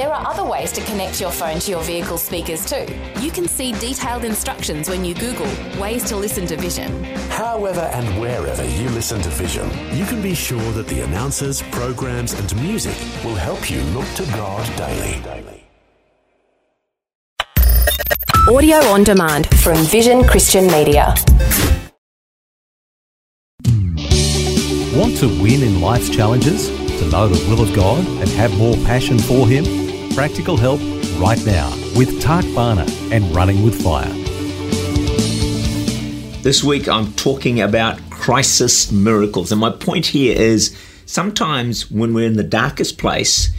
There are other ways to connect your phone to your vehicle speakers too. You can see detailed instructions when you Google ways to listen to Vision. However and wherever you listen to Vision, you can be sure that the announcers, programs, and music will help you look to God daily. Audio on demand from Vision Christian Media. Want to win in life's challenges? To know the will of God and have more passion for Him? Practical help right now with Tak Bhana and Running with Fire. This week I'm talking about crisis miracles. And my point here is sometimes when we're in the darkest place,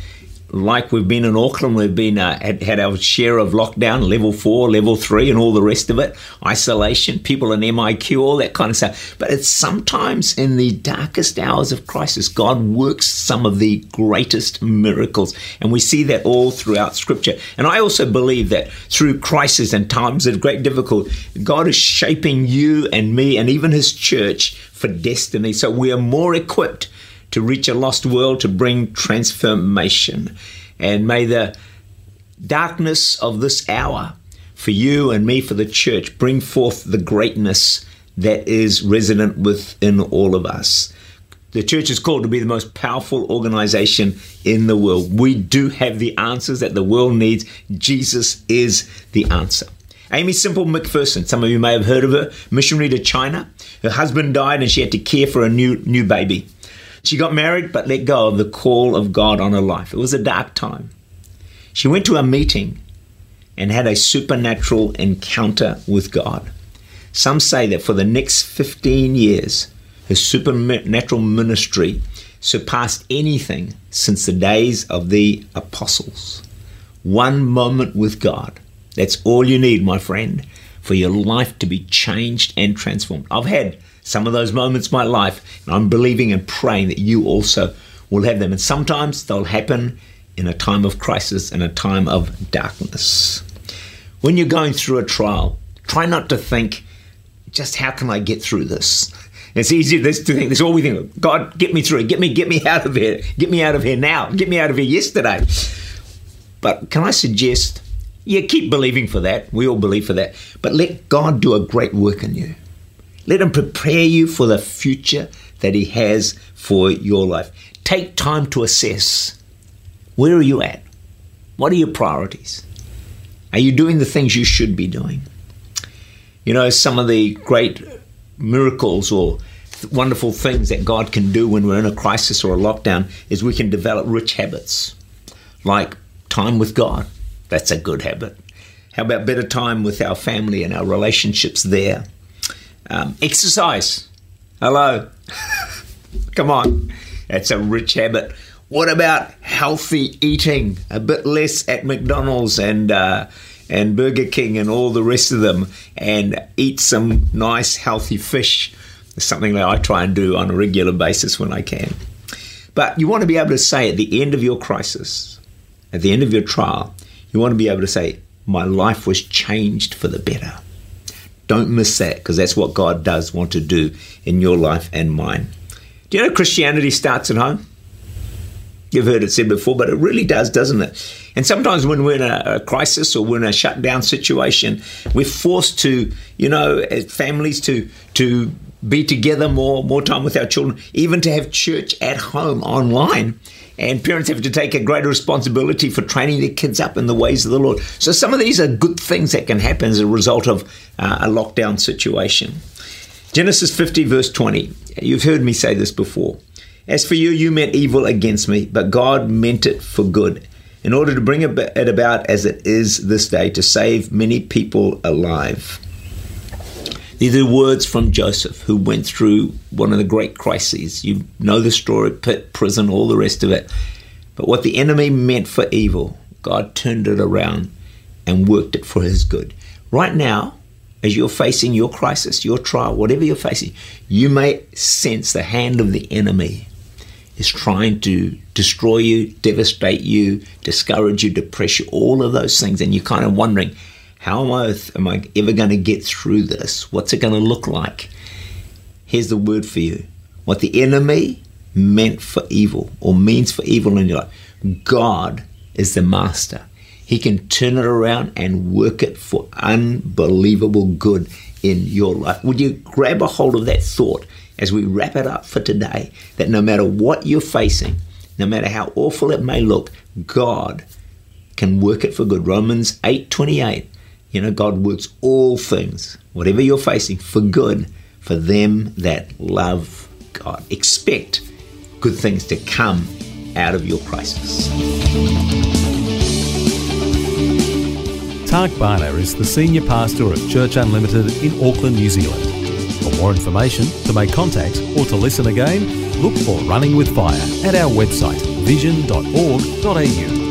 like we've been in Auckland, we've been uh, had, had our share of lockdown, level four, level three, and all the rest of it, isolation, people in MIQ, all that kind of stuff. But it's sometimes in the darkest hours of crisis, God works some of the greatest miracles, and we see that all throughout Scripture. And I also believe that through crisis and times of great difficulty, God is shaping you and me, and even His church for destiny. So we are more equipped to reach a lost world, to bring transformation. And may the darkness of this hour for you and me, for the church, bring forth the greatness that is resident within all of us. The church is called to be the most powerful organization in the world. We do have the answers that the world needs. Jesus is the answer. Aimee Semple McPherson, some of you may have heard of her, missionary to China. Her husband died and she had to care for a new new baby. She got married but let go of the call of God on her life. It was a dark time. She went to a meeting and had a supernatural encounter with God. Some say that for the next 15 years, her supernatural ministry surpassed anything since the days of the apostles. One moment with God. That's all you need, my friend, for your life to be changed and transformed. I've had some of those moments in my life, and I'm believing and praying that you also will have them. And sometimes they'll happen in a time of crisis and a time of darkness. When you're going through a trial, try not to think, just how can I get through this? It's easy to think, that's all we think, God, get me through it, get me, get me out of here, get me out of here now, get me out of here yesterday. But can I suggest, yeah, keep believing for that. We all believe for that. But let God do a great work in you. Let Him prepare you for the future that He has for your life. Take time to assess where are you at? What are your priorities? Are you doing the things you should be doing? You know, some of the great miracles or wonderful things that God can do when we're in a crisis or a lockdown is we can develop rich habits like time with God. That's a good habit. How about better time with our family and our relationships there? Um, exercise. Hello. Come on. That's a rich habit. What about healthy eating? A bit less at McDonald's and uh, and Burger King and all the rest of them, and eat some nice healthy fish. It's something that I try and do on a regular basis when I can. But you want to be able to say at the end of your crisis, at the end of your trial, you want to be able to say, "My life was changed for the better." Don't miss that because that's what God does want to do in your life and mine. Do you know Christianity starts at home? You've heard it said before, but it really does, doesn't it? And sometimes when we're in a, a, crisis or we're in a shutdown situation, we're forced to, you know, as families to to be together more, more time with our children, even to have church at home online and parents have to take a greater responsibility for training their kids up in the ways of the Lord. So some of these are good things that can happen as a result of uh, a lockdown situation. Genesis 50, verse 20. You've heard me say this before. As for you, you meant evil against me, but God meant it for good, in order to bring it about as it is this day, to save many people alive. These are words from Joseph, who went through one of the great crises. You know the story pit, prison, all the rest of it. But what the enemy meant for evil, God turned it around and worked it for his good. Right now, as you're facing your crisis, your trial, whatever you're facing, you may sense the hand of the enemy is trying to destroy you, devastate you, discourage you, depress you, all of those things. And you're kind of wondering, how am I, am I ever going to get through this? What's it going to look like? Here's the word for you what the enemy meant for evil or means for evil in your life, God is the master. He can turn it around and work it for unbelievable good in your life. Would you grab a hold of that thought as we wrap it up for today? That no matter what you're facing, no matter how awful it may look, God can work it for good. Romans 8:28. You know, God works all things, whatever you're facing, for good for them that love God. Expect good things to come out of your crisis. Tak Bhana is the Senior Pastor of Church Unlimited in Auckland, New Zealand. For more information, to make contact, or to listen again, look for Running with Fire at our website vision.org.au.